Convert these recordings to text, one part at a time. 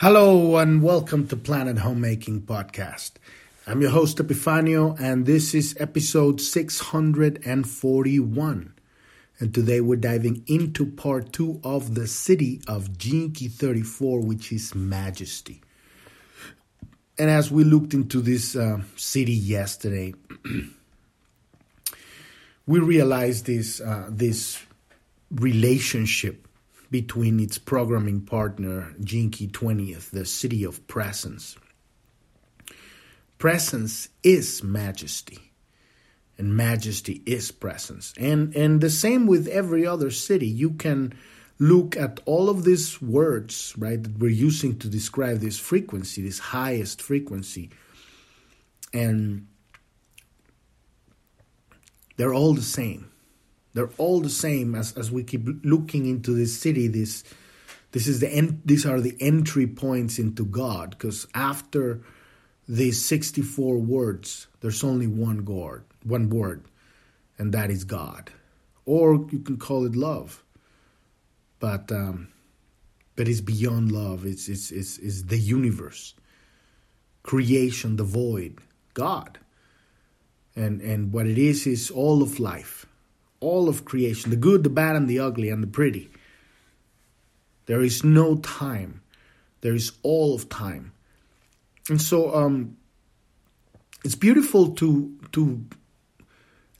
Hello and welcome to Planet Homemaking Podcast. I'm your host Epifanio and this is episode 641. And today we're diving into part 2 of the Siddhi of Key 34 which is Majesty. And as we looked into this uh, Siddhi yesterday, we realized this uh, this relationship between its programming partner, Key 20th, the Siddhi of presence. Presence is majesty, and majesty is presence. And, and the same with every other Siddhi. You can look at all of these words, right, that we're using to describe this frequency, this highest frequency, and they're all the same they're all the same as, as we keep looking into this Siddhi. This this is the en- these are the entry points into God because after these 64 words, there's only one word, one word, and that is God, or you can call it love. But um, but it's beyond love. It's it's it's, it's the universe, creation, the void, God, and and what it is is all of life all of creation the good, the bad, and the ugly, and the pretty. There is no time, there is all of time. And so um, it's beautiful to, to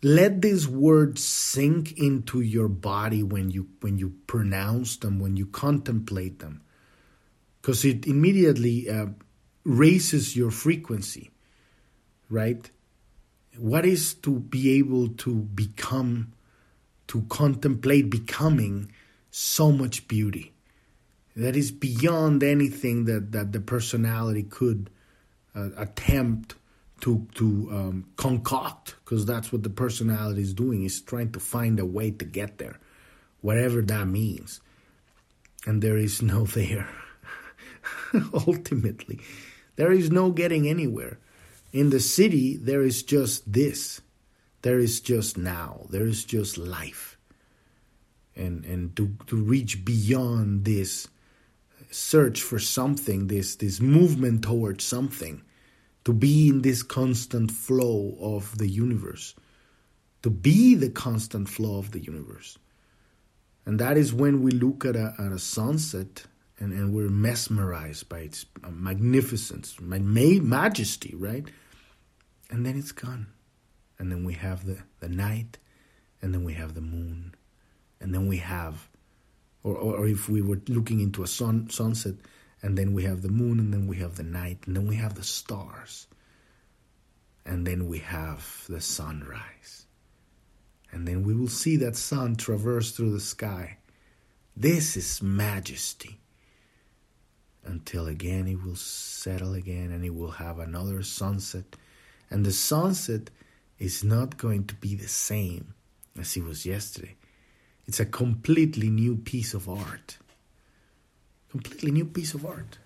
let these words sink into your body when you when you pronounce them when you contemplate them because it immediately uh, raises your frequency right what is to be able to become to contemplate becoming so much beauty that is beyond anything that, that the personality could uh, attempt to to um, concoct because that's what the personality is doing is trying to find a way to get there whatever that means. And there is no there. Ultimately there is no getting anywhere. In the Siddhi there is just this there is just now. There is just life. And and to, to reach beyond this search for something, this this movement towards something, to be in this constant flow of the universe, to be the constant flow of the universe. And that is when we look at a, at a sunset and, and we're mesmerized by its uh, magnificence, my majesty, right? And then it's gone and then we have the, the night, and then we have the moon, and then we have, or, or, or if we were looking into a sun, sunset, and then we have the moon, and then we have the night, and then we have the stars, and then we have the sunrise. And then we will see that sun traverse through the sky. This is majesty. Until again it will settle again and it will have another sunset. And the sunset is not going to be the same as it was yesterday. It's a completely new piece of art. Completely new piece of art.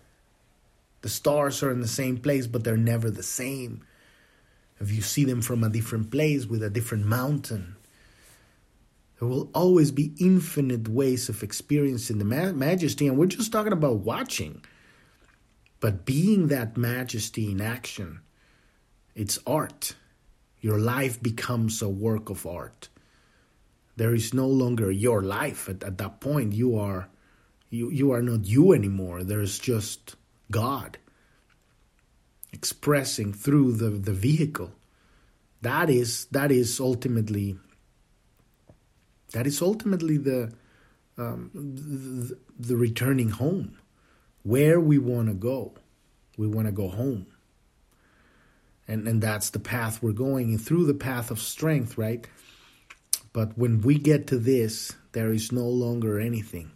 The stars are in the same place, but they're never the same. If you see them from a different place with a different mountain, there will always be infinite ways of experiencing the ma- majesty, and we're just talking about watching. But being that majesty in action, it's art. Your life becomes a work of art. There is no longer your life at, at that point. You are you, you are not you anymore. There's just God expressing through the, the vehicle. That is that is ultimately that is ultimately the um, the, the returning home, where we want to go. We want to go home and and that's the path we're going through the path of strength right? But when we get to this there is no longer anything.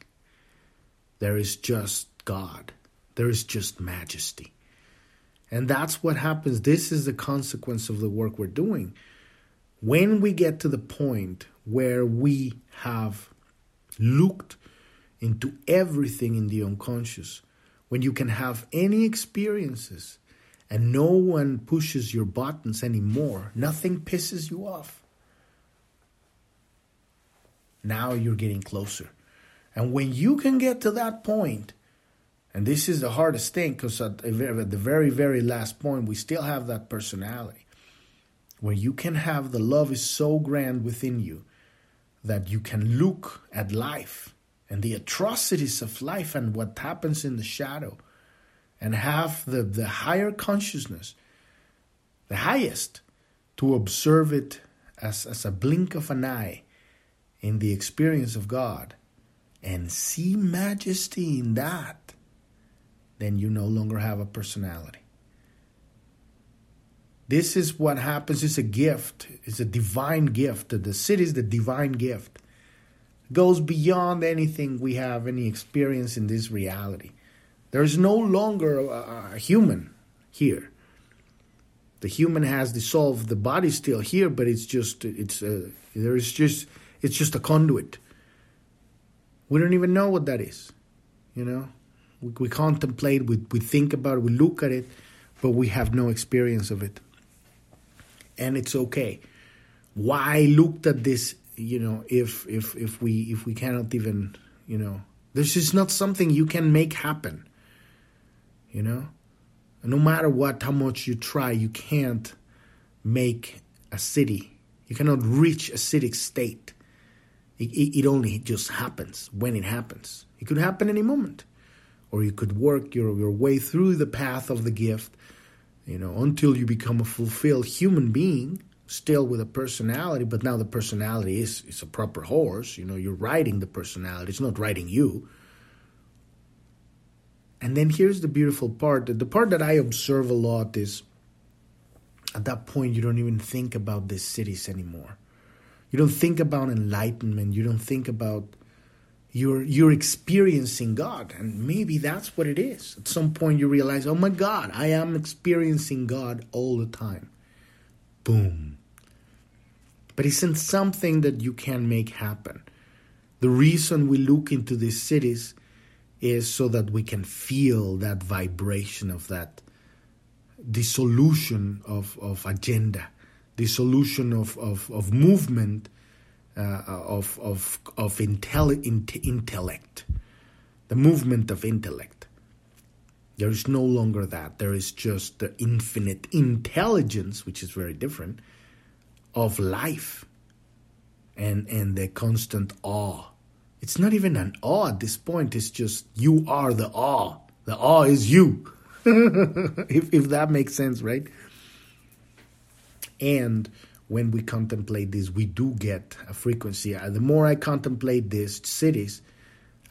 There is just god. There is just majesty. And that's what happens. This is the consequence of the work we're doing. When we get to the point where we have looked into everything in the unconscious when you can have any experiences and no one pushes your buttons anymore, nothing pisses you off. Now you're getting closer. And when you can get to that point, And this is the hardest thing because at, the very, very last point, we still have that personality where you can have the love is so grand within you that you can look at life and the atrocities of life and what happens in the shadow and have the, the higher consciousness, the highest, to observe it as, as a blink of an eye in the experience of God and see majesty in that, then you no longer have a personality. This is what happens. It's a gift. It's a divine gift. The Siddhi is the divine gift. It goes beyond anything we have any experience in this reality. There is no longer a, a human here. The human has dissolved. The body's still here, but it's just it's a, uh, there is just it's just a conduit. We don't even know what that is. You know, we, we contemplate, we, we think about it, we look at it, but we have no experience of it and it's okay. Why looked at this, you know, if if if we if we cannot even, you know, this is not something you can make happen. You know? No matter what how much you try, you can't make a Siddhi. You cannot reach a Siddhic state. It, it, it only just happens when it happens. It could happen any moment. Or you could work your, your way through the path of the gift you know, until you become a fulfilled human being, still with a personality, but now the personality is, is a proper horse. You know, you're riding the personality, it's not riding you. And then here's the beautiful part the part that I observe a lot is at that point, you don't even think about these Siddhis anymore. You don't think about enlightenment. You don't think about you're you're experiencing God and maybe that's what it is. At some point you realize, "Oh my God, I am experiencing God all the time." Boom. But isn't something that you can make happen. The reason we look into these Siddhis is so that we can feel that vibration of that dissolution of, of agenda, dissolution of, of, of movement uh, of of of intelli- intellect, the movement of intellect. There is no longer that. There is just the infinite intelligence, which is very different, of life, and and the constant awe. It's not even an awe at this point. It's just you are the awe. The awe is you. if if that makes sense, right? And when we contemplate this, we do get a frequency. Uh, the more I contemplate these Siddhis,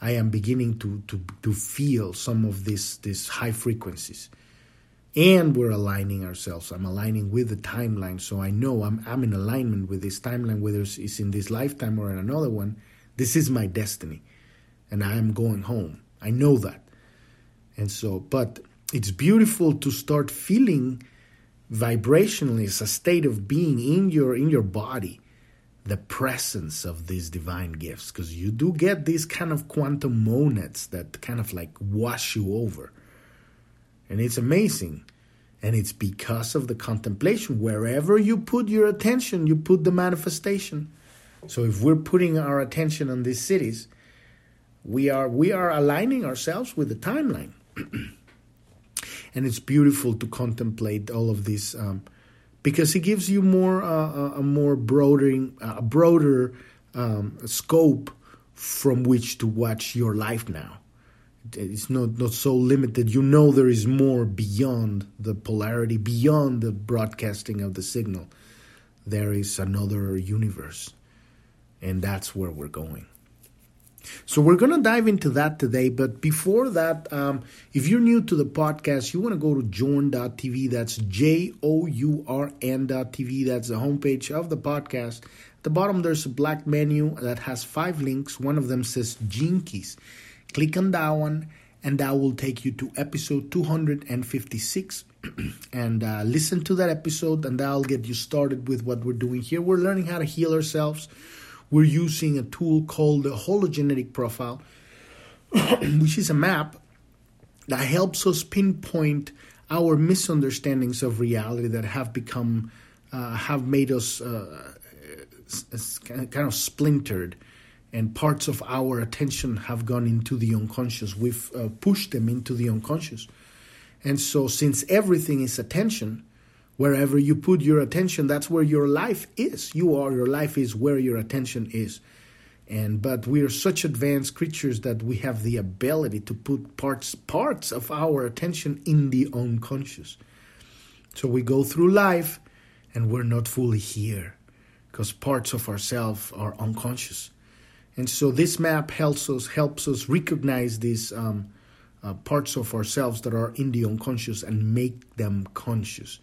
I am beginning to, to, to feel some of these, these high frequencies. And we're aligning ourselves. I'm aligning with the timeline. So I know I'm, I'm in alignment with this timeline, whether it's in this lifetime or in another one. This is my destiny. And I am going home. I know that. And so, but it's beautiful to start feeling vibrationally is a state of being in your in your body the presence of these divine gifts because you do get these kind of quantum monads that kind of like wash you over and it's amazing and it's because of the contemplation wherever you put your attention you put the manifestation so if we're putting our attention on these Siddhis we are we are aligning ourselves with the timeline and it's beautiful to contemplate all of this um, because it gives you more uh, a more broader a broader um, scope from which to watch your life now. It's not not so limited. You know there is more beyond the polarity, beyond the broadcasting of the signal. There is another universe, and that's where we're going. So we're going to dive into that today. But before that, um, if you're new to the podcast, you want to go to journ.tv. That's J O U R N.tv. That's the homepage of the podcast. At the bottom, there's a black menu that has five links. One of them says Keys. Click on that one, and that will take you to episode 256. and uh, listen to that episode, and that'll get you started with what we're doing here. We're learning how to heal ourselves we're using a tool called the hologenetic profile, which is a map that helps us pinpoint our misunderstandings of reality that have become uh, have made us uh, kind of splintered and parts of our attention have gone into the unconscious. We've uh, pushed them into the unconscious. And so, since everything is attention, wherever you put your attention, that's where your life is. You are, your life is where your attention is. And but we are such advanced creatures that we have the ability to put parts parts of our attention in the unconscious. So we go through life and we're not fully here because parts of ourselves are unconscious. And so this map helps us helps us recognize these um, uh, parts of ourselves that are in the unconscious and make them conscious.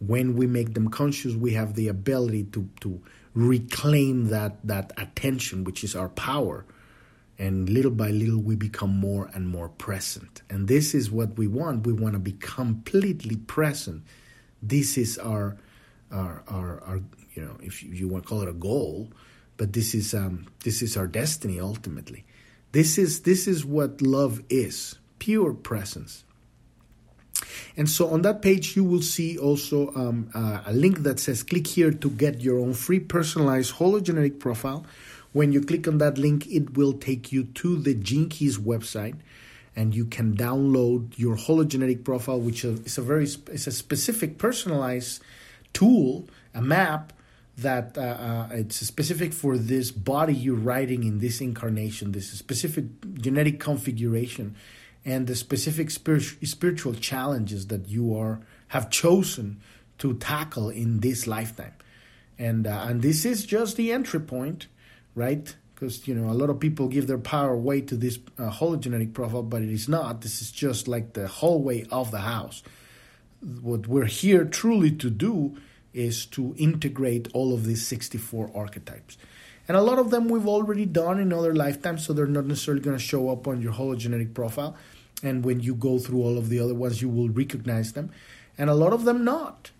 When we make them conscious, we have the ability to to reclaim that that attention, which is our power, and little by little we become more and more present. And this is what we want. We want to be completely present. This is our our our, our you know if you want to call it a goal but this is um, this is our destiny ultimately. This is this is what love is, pure presence. And so on that page, you will see also um, uh, a link that says click here to get your own free personalized hologenetic profile. When you click on that link, it will take you to the Gene Keys website and you can download your hologenetic profile, which is a very it's a specific personalized tool, a map that uh, uh, it's specific for this body you're writing in this incarnation, this specific genetic configuration, and the specific spiritual challenges that you are have chosen to tackle in this lifetime, and uh, and this is just the entry point, right? Because you know a lot of people give their power away to this uh, hologenetic profile, but it is not. This is just like the hallway of the house. What we're here truly to do is to integrate all of these 64 archetypes. And a lot of them we've already done in other lifetimes, so they're not necessarily going to show up on your hologenetic profile. And when you go through all of the other ones, you will recognize them. And a lot of them not.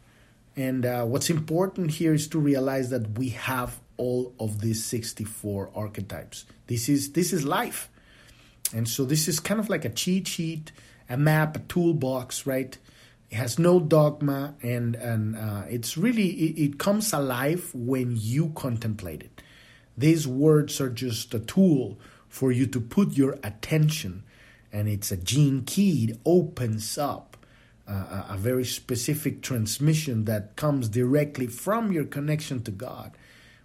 And uh, what's important here is to realize that we have all of these 64 archetypes. This is this is life. And so this is kind of like a cheat sheet, a map, a toolbox, right? It has no dogma, and and uh, it's really it, it comes alive when you contemplate it. These words are just a tool for you to put your attention, and it's a gene key. It opens up uh, a very specific transmission that comes directly from your connection to God.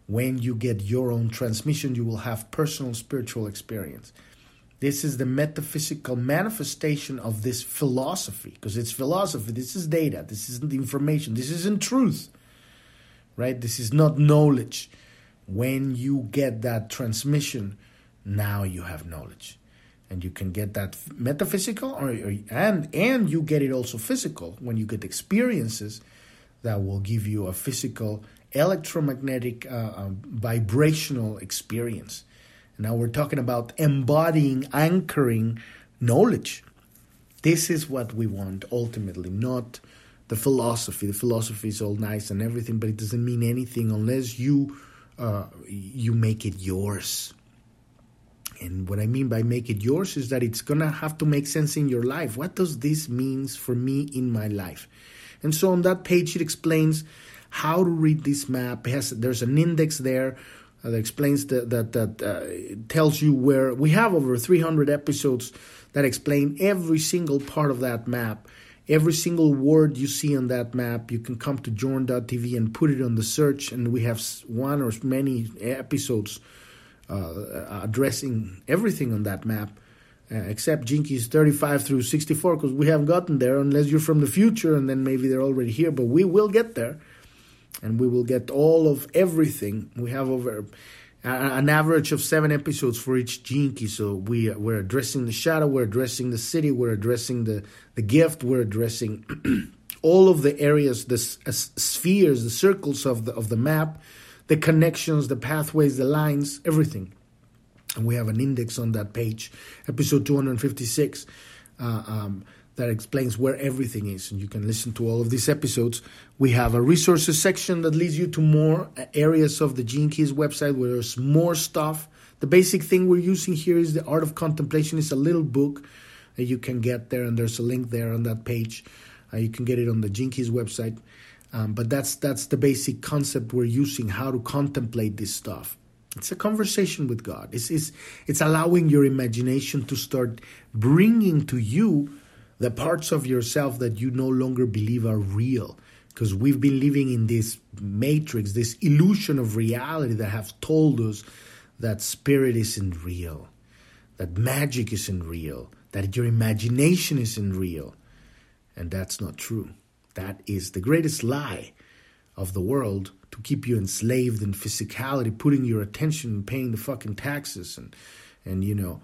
When you get your own transmission, you will have personal spiritual experience. This is the metaphysical manifestation of this philosophy, because it's philosophy. This is data. This isn't information. This isn't truth, right? This is not knowledge. When you get that transmission, now you have knowledge, and you can get that metaphysical, or, or and and you get it also physical when you get experiences that will give you a physical electromagnetic uh, uh, vibrational experience now we're talking about embodying, anchoring knowledge. This is what we want ultimately, not the philosophy. The philosophy is all nice and everything, but it doesn't mean anything unless you uh, you make it yours. And what I mean by make it yours is that it's gonna have to make sense in your life. What does this means for me in my life? And so on that page, it explains how to read this map. Has there's an index there that explains that that uh, tells you where we have over 300 episodes that explain every single part of that map every single word you see on that map you can come to journ.tv and put it on the search and we have one or many episodes addressing everything on that map uh, except Keys 35 through 64 because we haven't gotten there unless you're from the future and then maybe they're already here but we will get there and we will get all of everything. We have over an average of seven episodes for each key. So we we're addressing the shadow, we're addressing the Siddhi, we're addressing the the gift, we're addressing all of the areas, the uh, spheres, the circles of the of the map, the connections, the pathways, the lines, everything. And we have an index on that page, episode two hundred fifty six. Uh, um, that explains where everything is. And you can listen to all of these episodes. We have a resources section that leads you to more areas of the Gene Keys website where there's more stuff. The basic thing we're using here is the Art of Contemplation. It's a little book that you can get there, and there's a link there on that page. Uh, you can get it on the Keys website. Um, but that's that's the basic concept we're using how to contemplate this stuff. It's a conversation with God. It's, it's, it's allowing your imagination to start bringing to you the parts of yourself that you no longer believe are real. Because we've been living in this matrix, this illusion of reality that have told us that spirit isn't real, that magic isn't real, that your imagination isn't real. And that's not true. That is the greatest lie of the world to keep you enslaved in physicality, putting your attention, and paying the fucking taxes, and and you know,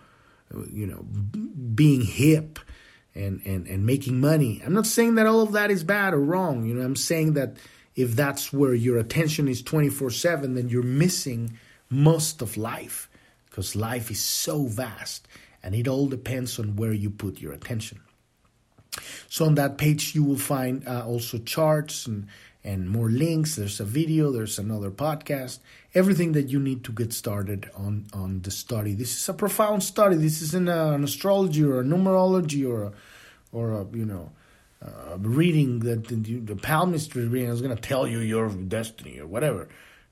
you know, being hip and and and making money. I'm not saying that all of that is bad or wrong. You know, I'm saying that if that's where your attention is 24/7, then you're missing most of life because life is so vast and it all depends on where you put your attention. So on that page you will find uh, also charts and and more links. There's a video, there's another podcast, everything that you need to get started on, on the study. This is a profound study. This isn't a, an astrology or a numerology or a, or a, you know, uh, reading that the, the palmistry reading is going to tell you your destiny or whatever.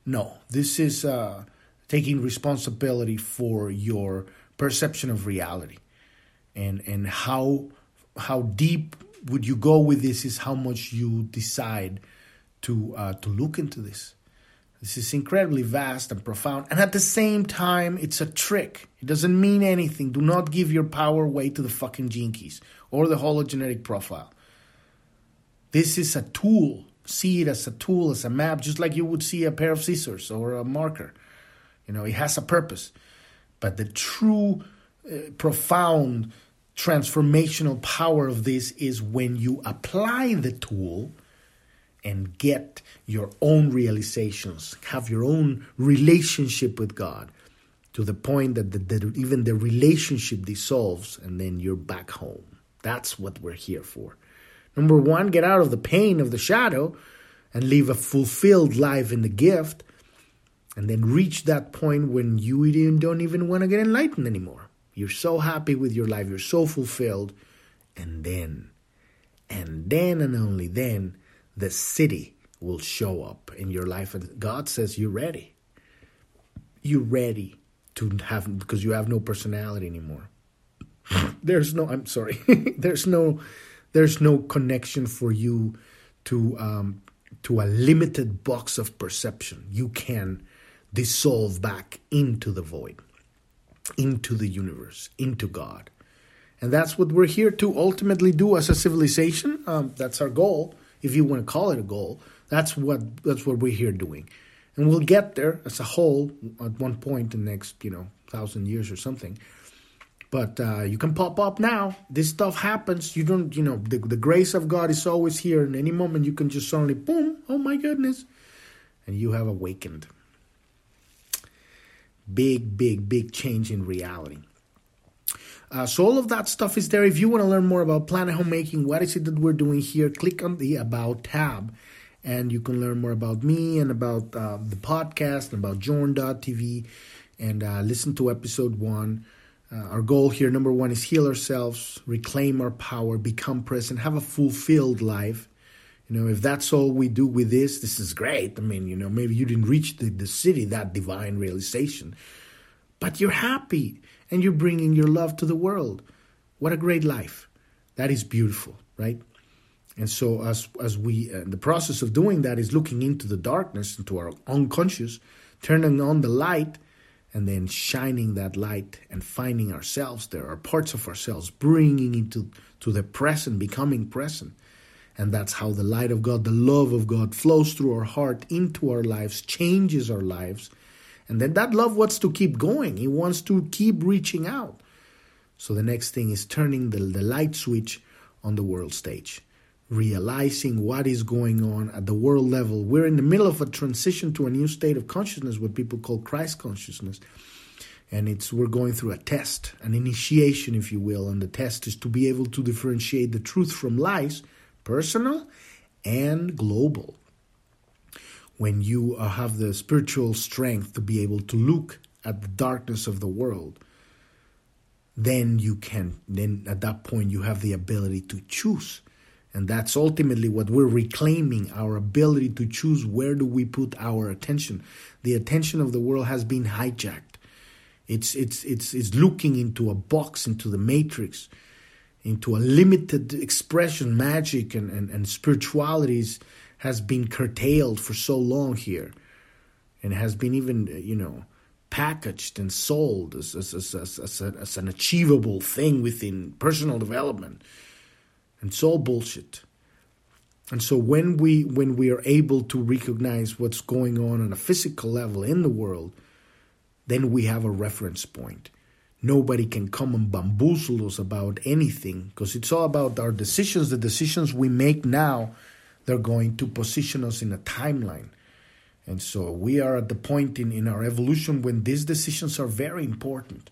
No, this is uh, taking responsibility for your perception of reality, and and how how deep would you go with this is how much you decide to uh, to look into this. This is incredibly vast and profound, and at the same time, it's a trick. It doesn't mean anything. Do not give your power away to the fucking gene keys or the hologenetic profile. This is a tool. See it as a tool, as a map, just like you would see a pair of scissors or a marker. You know, it has a purpose. But the true, uh, profound, transformational power of this is when you apply the tool and get your own realizations, have your own relationship with God to the point that the, the, even the relationship dissolves and then you're back home. That's what we're here for. Number one, get out of the pain of the shadow and live a fulfilled life in the gift. And then reach that point when you don't even want to get enlightened anymore. You're so happy with your life, you're so fulfilled. And then, and then and only then, the Siddhi will show up in your life. And God says, You're ready. You're ready to have, because you have no personality anymore. there's no, I'm sorry, there's no, there's no connection for you to, um, to a limited box of perception. You can dissolve back into the void, into the universe, into God. And that's what we're here to ultimately do as a civilization. Um, that's our goal if you want to call it a goal. That's what that's what we're here doing, and we'll get there as a whole at one point in the next you know thousand years or something. But uh, you can pop up now. This stuff happens. You don't, you know, the, the grace of God is always here. In any moment you can just suddenly, boom, oh my goodness, and you have awakened. Big, big, big change in reality. Uh, so all of that stuff is there. If you want to learn more about planet homemaking, what is it that we're doing here, click on the About tab, and you can learn more about me and about uh, the podcast and about journ.tv, and uh, listen to episode one. Uh, our goal here, number one, is heal ourselves, reclaim our power, become present, have a fulfilled life. You know, if that's all we do with this, this is great. I mean, you know, maybe you didn't reach the, the Siddhi, that divine realization, but you're happy and you're bringing your love to the world. What a great life. That is beautiful, right? And so, as as we, uh, the process of doing that is looking into the darkness, into our unconscious, turning on the light, and then shining that light and finding ourselves there, are parts of ourselves, bringing into to the present, becoming present. And that's how the light of God, the love of God, flows through our heart into our lives, changes our lives, and then that love wants to keep going. He wants to keep reaching out. So the next thing is turning the, the light switch on the world stage, realizing what is going on at the world level. We're in the middle of a transition to a new state of consciousness, what people call Christ consciousness. And it's we're going through a test, an initiation, if you will. And the test is to be able to differentiate the truth from lies, personal and global when you uh, have the spiritual strength to be able to look at the darkness of the world, then you can, then at that point, you have the ability to choose And that's ultimately what we're reclaiming our ability to choose where do we put our attention. The attention of the world has been hijacked. It's it's it's it's looking into a box, into the matrix, into a limited expression, magic and, and, and spiritualities has been curtailed for so long here. And has been even, uh, you know, packaged and sold as, as, as, as, as an achievable thing within personal development. And it's all bullshit. And so when we when we are able to recognize what's going on on a physical level in the world, then we have a reference point. Nobody can come and bamboozle us about anything because it's all about our decisions. The decisions we make now, they're going to position us in a timeline. And so we are at the point in, in our evolution when these decisions are very important.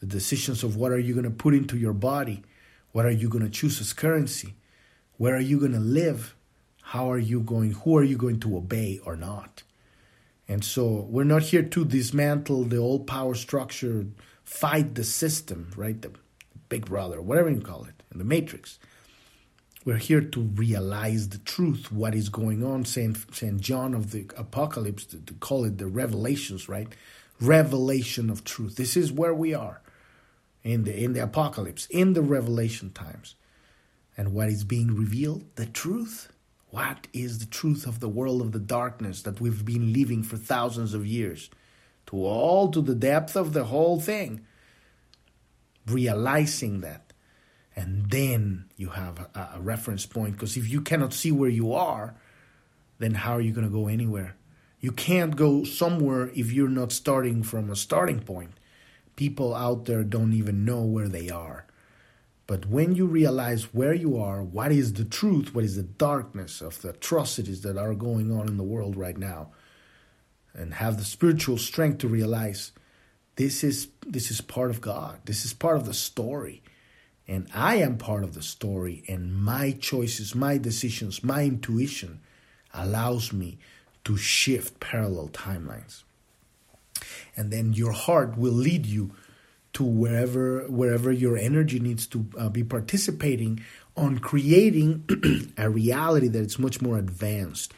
The decisions of what are you going to put into your body? What are you going to choose as currency? Where are you going to live? How are you going? Who are you going to obey or not? And so we're not here to dismantle the old power structure, fight the system, right? The big brother, whatever you call it, the matrix. We're here to realize the truth, what is going on. Saint, Saint John of the Apocalypse, to, to call it the revelations, right? Revelation of truth. This is where we are in the in the apocalypse, in the revelation times. And what is being revealed? The truth. What is the truth of the world of the darkness that we've been living for thousands of years? To all, to the depth of the whole thing. Realizing that. And then you have a, a reference point. Because if you cannot see where you are, then how are you going to go anywhere? You can't go somewhere if you're not starting from a starting point. People out there don't even know where they are. But when you realize where you are, what is the truth, what is the darkness of the atrocities that are going on in the world right now, and have the spiritual strength to realize this is this is part of God. This is part of the story. And I am part of the story and my choices, my decisions, my intuition allows me to shift parallel timelines. And then your heart will lead you to wherever wherever your energy needs to uh, be participating on creating a reality that is much more advanced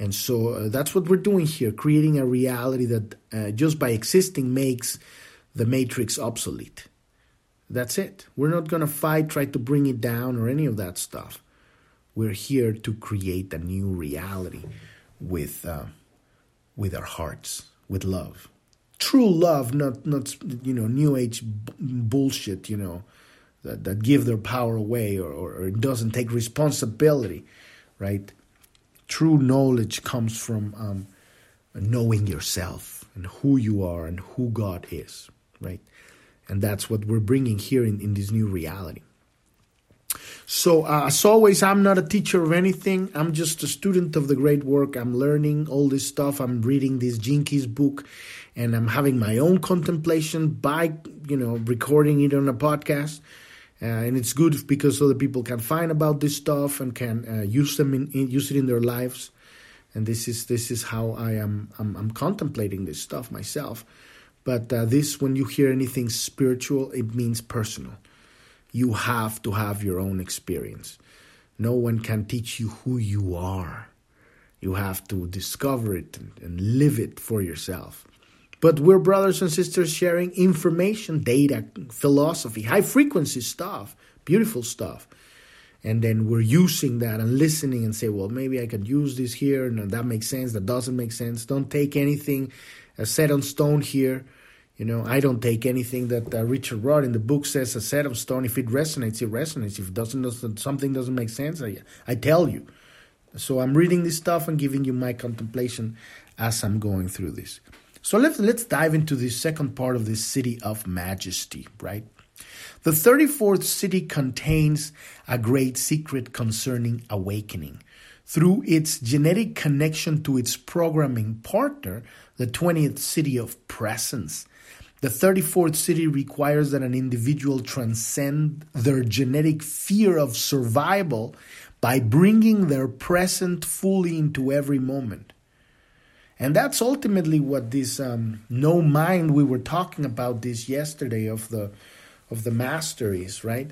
and so uh, that's what we're doing here creating a reality that uh, just by existing makes the matrix obsolete. That's it. We're not going to fight try to bring it down or any of that stuff. We're here to create a new reality with uh, with our hearts with love. True love, not not you know new age b- bullshit, you know, that that give their power away or, or, or doesn't take responsibility, right? True knowledge comes from um, knowing yourself and who you are and who God is, right? And that's what we're bringing here in, in this new reality. So, uh, as always, I'm not a teacher of anything. I'm just a student of the great work. I'm learning all this stuff. I'm reading this Keys book and I'm having my own contemplation by, you know, recording it on a podcast. Uh, and it's good because other people can find about this stuff and can uh, use them in, in, use it in their lives. And this is this is how I am I'm, I'm contemplating this stuff myself. But uh, this, when you hear anything spiritual, it means personal. You have to have your own experience. No one can teach you who you are. You have to discover it and, and live it for yourself. But we're brothers and sisters sharing information, data, philosophy, high frequency stuff, beautiful stuff. And then we're using that and listening and say, well, maybe I could use this here, and that makes sense, that doesn't make sense. Don't take anything as set on stone here. You know, I don't take anything that uh, Richard Rudd in the book says a set of stone. If it resonates, it resonates. If it doesn't, doesn't something doesn't make sense, I, I tell you. So I'm reading this stuff and giving you my contemplation as I'm going through this. So let's let's dive into the second part of this Siddhi of majesty, right? The 34th Siddhi contains a great secret concerning awakening. Through its genetic connection to its programming partner, the 20th Siddhi of presence, the 34th Siddhi requires that an individual transcend their genetic fear of survival by bringing their present fully into every moment. And that's ultimately what this um, no mind we were talking about this yesterday of the of the master is, right?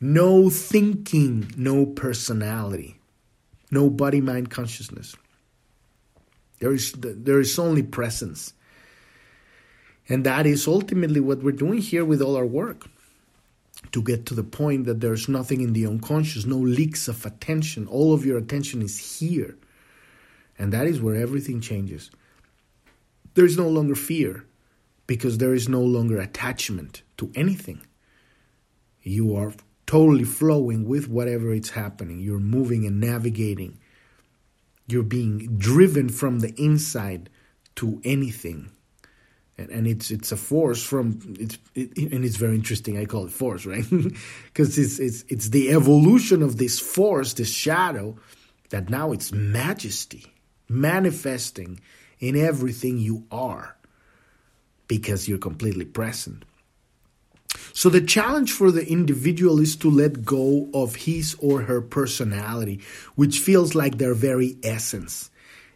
No thinking, no personality, no body mind consciousness. There is, there is only presence. And that is ultimately what we're doing here with all our work to get to the point that there's nothing in the unconscious, no leaks of attention. All of your attention is here. And that is where everything changes. There is no longer fear because there is no longer attachment to anything. You are totally flowing with whatever is happening. You're moving and navigating. You're being driven from the inside to anything. And, and it's it's a force from it's it, and it's very interesting. I call it force, right? Because it's it's it's the evolution of this force, this shadow, that now it's majesty manifesting in everything you are because you're completely present. So, the challenge for the individual is to let go of his or her personality, which feels like their very essence.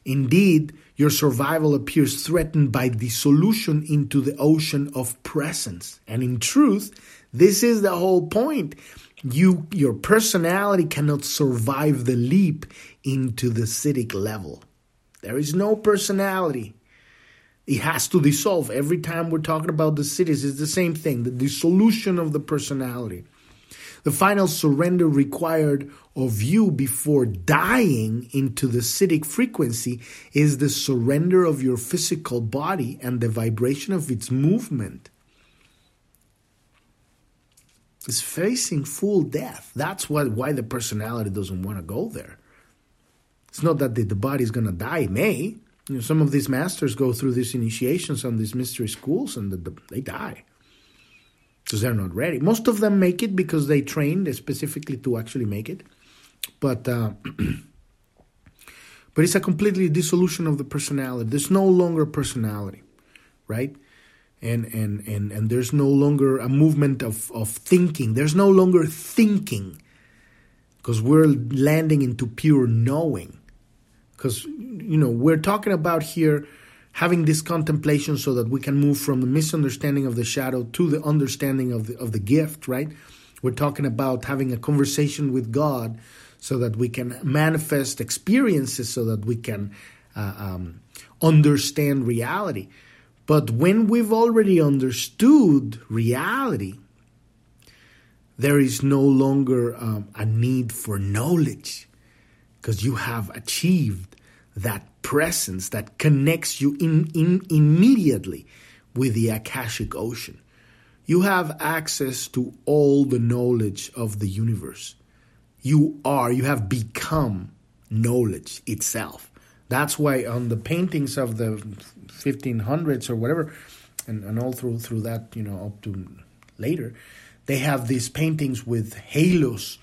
Indeed, your survival appears threatened by dissolution into the ocean of presence. And in truth, this is the whole point. You, your personality cannot survive the leap into the Siddhic level. There is no personality. It has to dissolve. Every time we're talking about the Siddhis, it's the same thing the dissolution of the personality. The final surrender required of you before dying into the Siddhic frequency is the surrender of your physical body and the vibration of its movement. It's facing full death. That's what, why the personality doesn't want to go there. It's not that the, the body is going to die. It may. You know, some of these masters go through these initiations on these mystery schools and the, the, they die because they're not ready. Most of them make it because they trained specifically to actually make it. But uh, but it's a completely dissolution of the personality. There's no longer personality, right? And and and and there's no longer a movement of of thinking. There's no longer thinking because we're landing into pure knowing because you know we're talking about here having this contemplation so that we can move from the misunderstanding of the shadow to the understanding of the of the gift right? We're talking about having a conversation with god so that we can manifest experiences so that we can uh, um, understand reality. But when we've already understood reality there is no longer um, a need for knowledge because you have achieved that presence that connects you in, in immediately with the Akashic ocean. You have access to all the knowledge of the universe. You are, you have become knowledge itself. That's why on the paintings of the 1500s or whatever, and, and all through through that, you know, up to later, they have these paintings with halos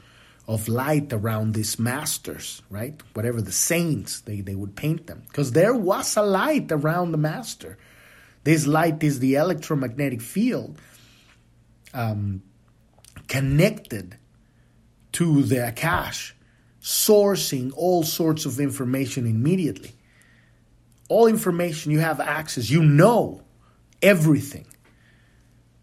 of light around these masters, right? Whatever the saints, they, they would paint them. Because there was a light around the master. This light is the electromagnetic field um, connected to the Akash, sourcing all sorts of information immediately. All information you have access, you know everything.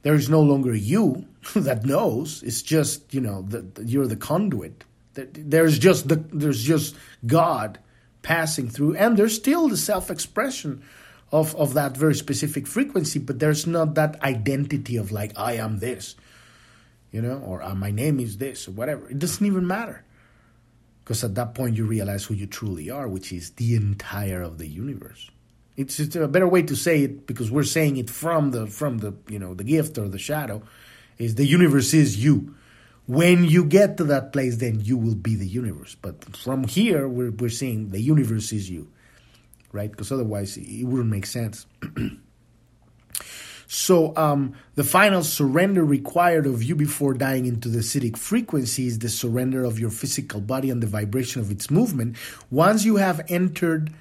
There is no longer you, that knows. It's just you know that you're the conduit. There's just the there's just God passing through, and there's still the self-expression of of that very specific frequency, but there's not that identity of like I am this, you know, or uh, my name is this or whatever. It doesn't even matter because at that point you realize who you truly are, which is the entire of the universe. It's, it's a better way to say it because we're saying it from the from the you know the gift or the shadow is the universe is you. When you get to that place, then you will be the universe. But from here, we're, we're seeing the universe is you, right? Because otherwise, it wouldn't make sense. So, um, the final surrender required of you before dying into the Siddhic frequency is the surrender of your physical body and the vibration of its movement. Once you have entered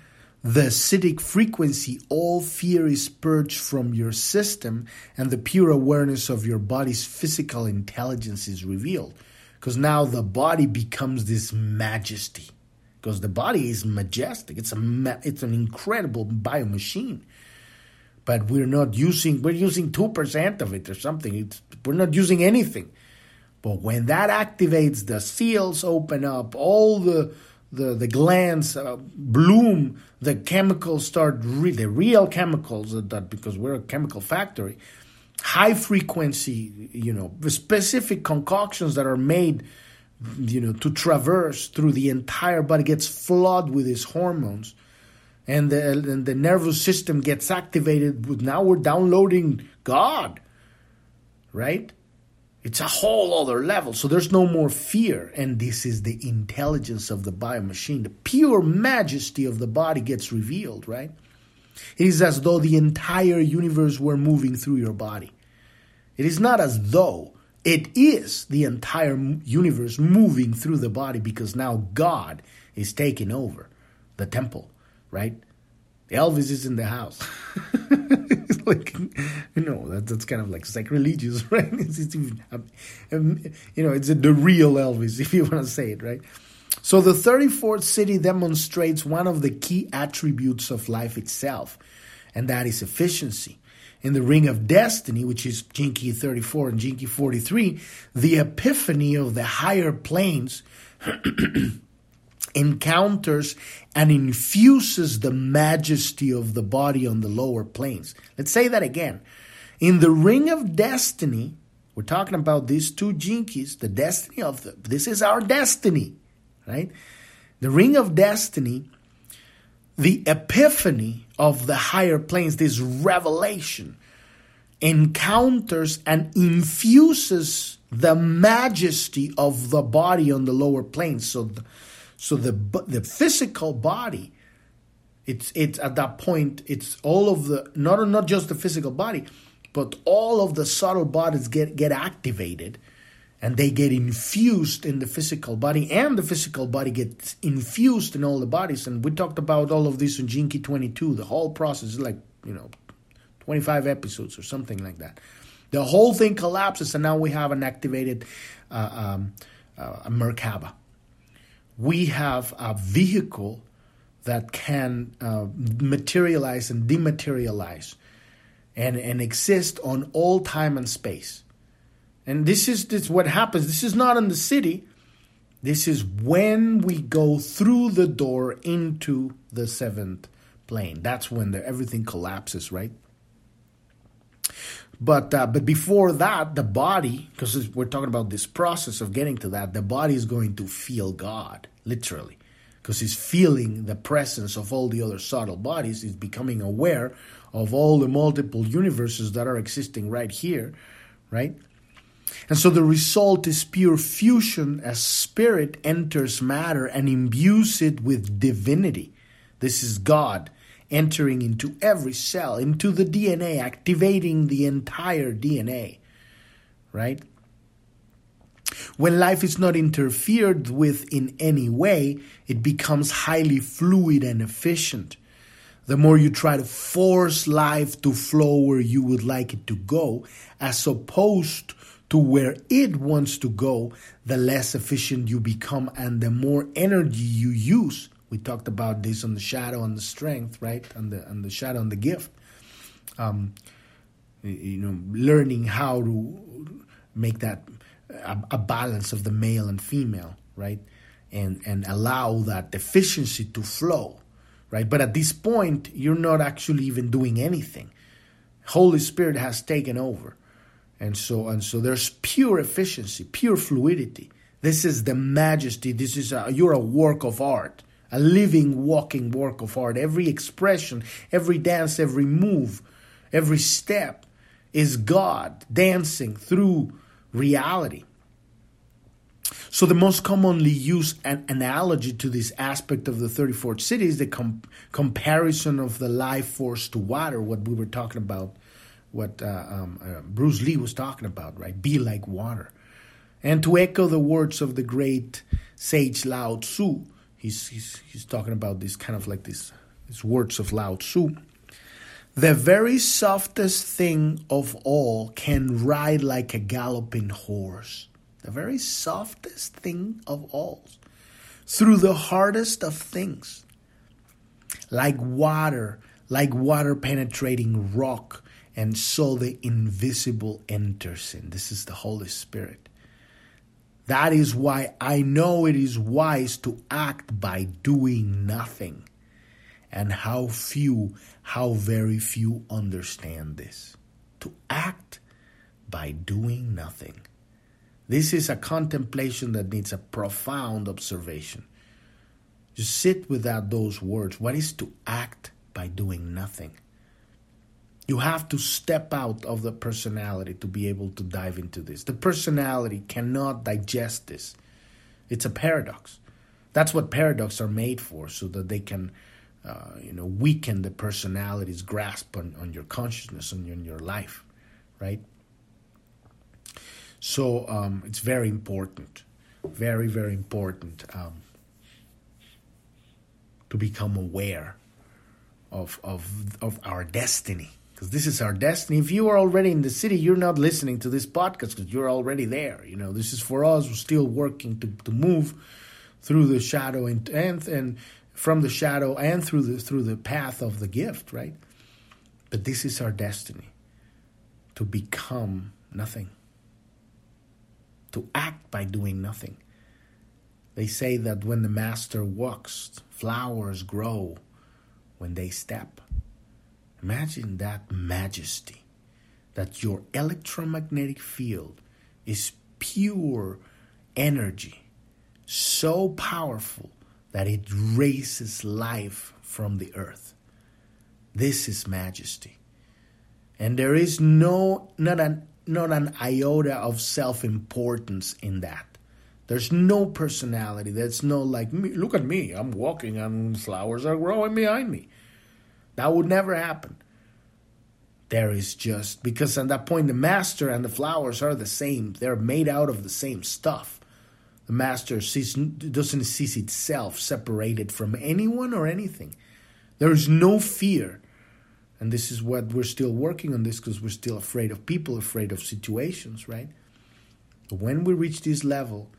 the Siddhic frequency, all fear is purged from your system, and the pure awareness of your body's physical intelligence is revealed. Because now the body becomes this majesty. Because the body is majestic. It's a it's an incredible biomachine. But we're not using we're using two percent of it or something. It's, we're not using anything. But when that activates, the seals open up, all the the, the glands uh, bloom, the chemicals start, re- the real chemicals that, because we're a chemical factory, high frequency, you know, specific concoctions that are made, you know, to traverse through the entire body gets flooded with these hormones. And the, and the nervous system gets activated now we're downloading God, right? It's a whole other level. So there's no more fear. And this is the intelligence of the biomachine. The pure majesty of the body gets revealed, right? It is as though the entire universe were moving through your body. It is not as though, it is the entire universe moving through the body because now God is taking over the temple, right? Elvis is in the house. like, you know, that, that's kind of like sacrilegious, right? It's, it's even, um, you know, it's the real Elvis, if you want to say it, right? So the 34th Siddhi demonstrates one of the key attributes of life itself, and that is efficiency. In the Ring of Destiny, which is Key 34 and Key 43, the epiphany of the higher planes encounters and infuses the majesty of the body on the lower planes. Let's say that again. In the ring of destiny, we're talking about these two Gene Keys, the destiny of the, this is our destiny, right? The ring of destiny, the epiphany of the higher planes, this revelation, encounters and infuses the majesty of the body on the lower planes. So, the, so the the physical body, it's it's at that point it's all of the not not just the physical body, but all of the subtle bodies get get activated, and they get infused in the physical body, and the physical body gets infused in all the bodies. And we talked about all of this in Gene Key 22. The whole process is like you know, 25 episodes or something like that. The whole thing collapses, and now we have an activated uh, um, uh, Merkaba we have a vehicle that can uh, materialize and dematerialize and, and exist on all time and space. And this is this what happens. This is not in the Siddhi. This is when we go through the door into the seventh plane. That's when the, everything collapses, right? But uh, but before that, the body, because we're talking about this process of getting to that, the body is going to feel God literally, because it's feeling the presence of all the other subtle bodies. It's becoming aware of all the multiple universes that are existing right here, right? And so the result is pure fusion as spirit enters matter and imbues it with divinity. This is God entering into every cell, into the DNA, activating the entire DNA, right? When life is not interfered with in any way, it becomes highly fluid and efficient. The more you try to force life to flow where you would like it to go, as opposed to where it wants to go, the less efficient you become and the more energy you use we talked about this on the shadow and the strength, right? And the and the shadow and the gift. Um, you know, learning how to make that a, a balance of the male and female, right? And and allow that efficiency to flow, right? But at this point, you're not actually even doing anything. Holy Spirit has taken over. And so and so there's pure efficiency, pure fluidity. This is the majesty. This is a, you're a work of art a living, walking work of art. Every expression, every dance, every move, every step is God dancing through reality. So, the most commonly used an analogy to this aspect of the 34th Siddhi is the com- comparison of the life force to water, what we were talking about, what uh, um, uh, Bruce Lee was talking about, right? Be like water. And to echo the words of the great sage Lao Tzu, he's, he's, he's talking about this kind of like this, these words of Lao Tzu. The very softest thing of all can ride like a galloping horse. The very softest thing of all. Through the hardest of things. Like water, like water penetrating rock, and so the invisible enters in. This is the Holy Spirit. That is why I know it is wise to act by doing nothing. And how few, how very few understand this. To act by doing nothing. This is a contemplation that needs a profound observation. Just sit without those words. What is to act by doing nothing? You have to step out of the personality to be able to dive into this. The personality cannot digest this. It's a paradox. That's what paradoxes are made for, so that they can, uh, you know, weaken the personality's grasp on, on your consciousness and on your life, right? So um, it's very important, very very important um, to become aware of of of our destiny because this is our destiny. If you are already in the Siddhi, you're not listening to this podcast because you're already there. You know, this is for us who still working to, to move through the shadow and, and and from the shadow and through the through the path of the gift, right? But this is our destiny to become nothing. To act by doing nothing. They say that when the master walks, flowers grow when they step. Imagine that majesty, that your electromagnetic field is pure energy, so powerful that it raises life from the earth. This is majesty. And there is no not an not an iota of self-importance in that. There's no personality. There's no like me. Look at me. I'm walking and flowers are growing behind me. That would never happen. There is just because at that point the master and the flowers are the same. They're made out of the same stuff. The master sees, doesn't see itself separated from anyone or anything. There is no fear. And this is what we're still working on this because we're still afraid of people, afraid of situations, right? But when we reach this level,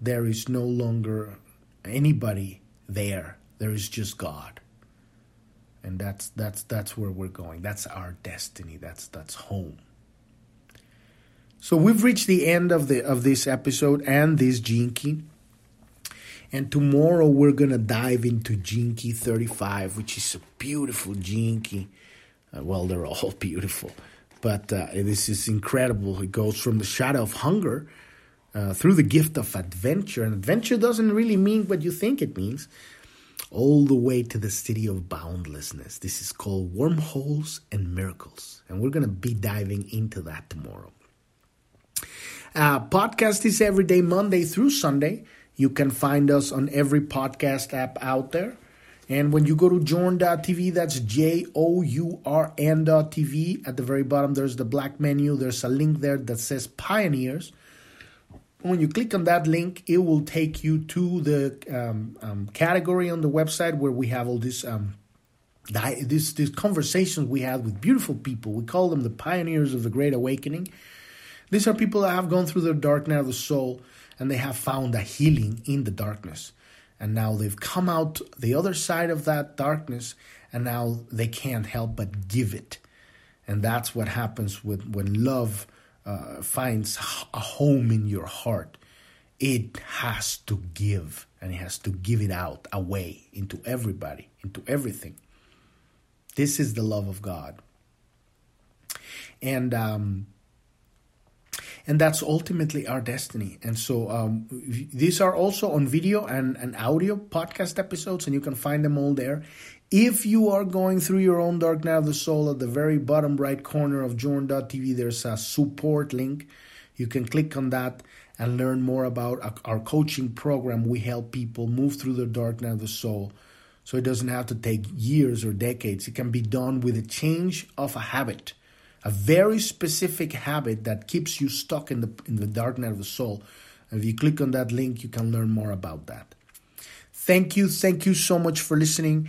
there is no longer anybody there. There is just God and that's that's that's where we're going. That's our destiny. That's that's home. So we've reached the end of the of this episode and this key and tomorrow we're gonna dive into key 35 which is a beautiful key uh, well they're all beautiful but uh, this is incredible. It goes from the shadow of hunger uh, through the gift of adventure. And adventure doesn't really mean what you think it means all the way to the Siddhi of boundlessness. This is called Wormholes and Miracles. And we're going to be diving into that tomorrow. Uh, podcast is every day, Monday through Sunday. You can find us on every podcast app out there. And when you go to journ.tv, that's J O U R N.tv. At the very bottom, there's the black menu. There's a link there that says Pioneers when you click on that link, it will take you to the um, um, category on the website where we have all these um, this this conversations we had with beautiful people. We call them the pioneers of the Great Awakening. These are people that have gone through the dark night of the soul and they have found a healing in the darkness. And now they've come out the other side of that darkness and now they can't help but give it. And that's what happens with when love uh, finds a home in your heart, it has to give and it has to give it out away into everybody, into everything. This is the love of God. And um, and that's ultimately our destiny. And so um, these are also on video and, and audio podcast episodes, and you can find them all there. If you are going through your own dark night of the soul, at the very bottom right corner of journ.tv, there's a support link. You can click on that and learn more about our coaching program. We help people move through the dark night of the soul. So it doesn't have to take years or decades. It can be done with a change of a habit, a very specific habit that keeps you stuck in the in the dark night of the soul. If you click on that link, you can learn more about that. Thank you. Thank you so much for listening.